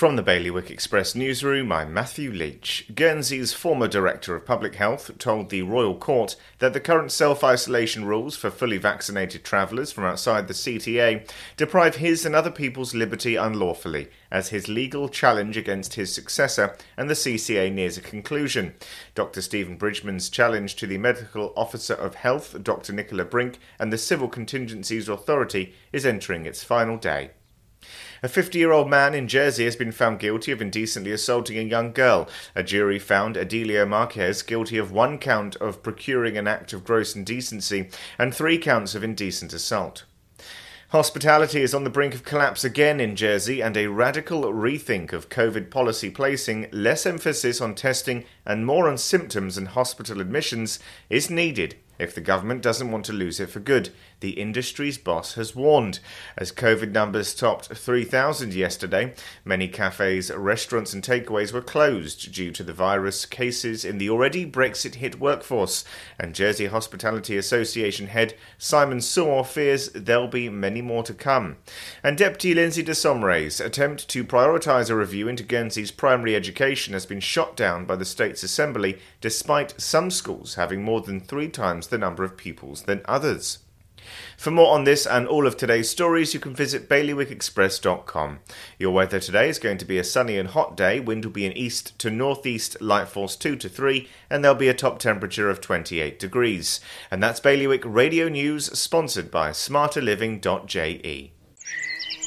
From the Bailiwick Express newsroom, I'm Matthew Leach. Guernsey's former Director of Public Health told the Royal Court that the current self isolation rules for fully vaccinated travellers from outside the CTA deprive his and other people's liberty unlawfully, as his legal challenge against his successor and the CCA nears a conclusion. Dr. Stephen Bridgman's challenge to the Medical Officer of Health, Dr. Nicola Brink, and the Civil Contingencies Authority is entering its final day. A 50 year old man in Jersey has been found guilty of indecently assaulting a young girl. A jury found Adelio Marquez guilty of one count of procuring an act of gross indecency and three counts of indecent assault. Hospitality is on the brink of collapse again in Jersey, and a radical rethink of COVID policy placing less emphasis on testing and more on symptoms and hospital admissions is needed if the government doesn't want to lose it for good, the industry's boss has warned. As COVID numbers topped 3,000 yesterday, many cafes, restaurants, and takeaways were closed due to the virus cases in the already Brexit hit workforce. And Jersey Hospitality Association head Simon Soar fears there'll be many more to come. And Deputy Lindsay de Sausmarez's attempt to prioritise a review into Guernsey's primary education has been shot down by the State's Assembly, despite some schools having more than three times the number of pupils than others. For more on this and all of today's stories, you can visit bailiwickexpress.com. Your weather today is going to be a sunny and hot day. Wind will be in east to northeast, light force 2 to 3, and there'll be a top temperature of 28 degrees. And that's Bailiwick Radio News, sponsored by smarterliving.je.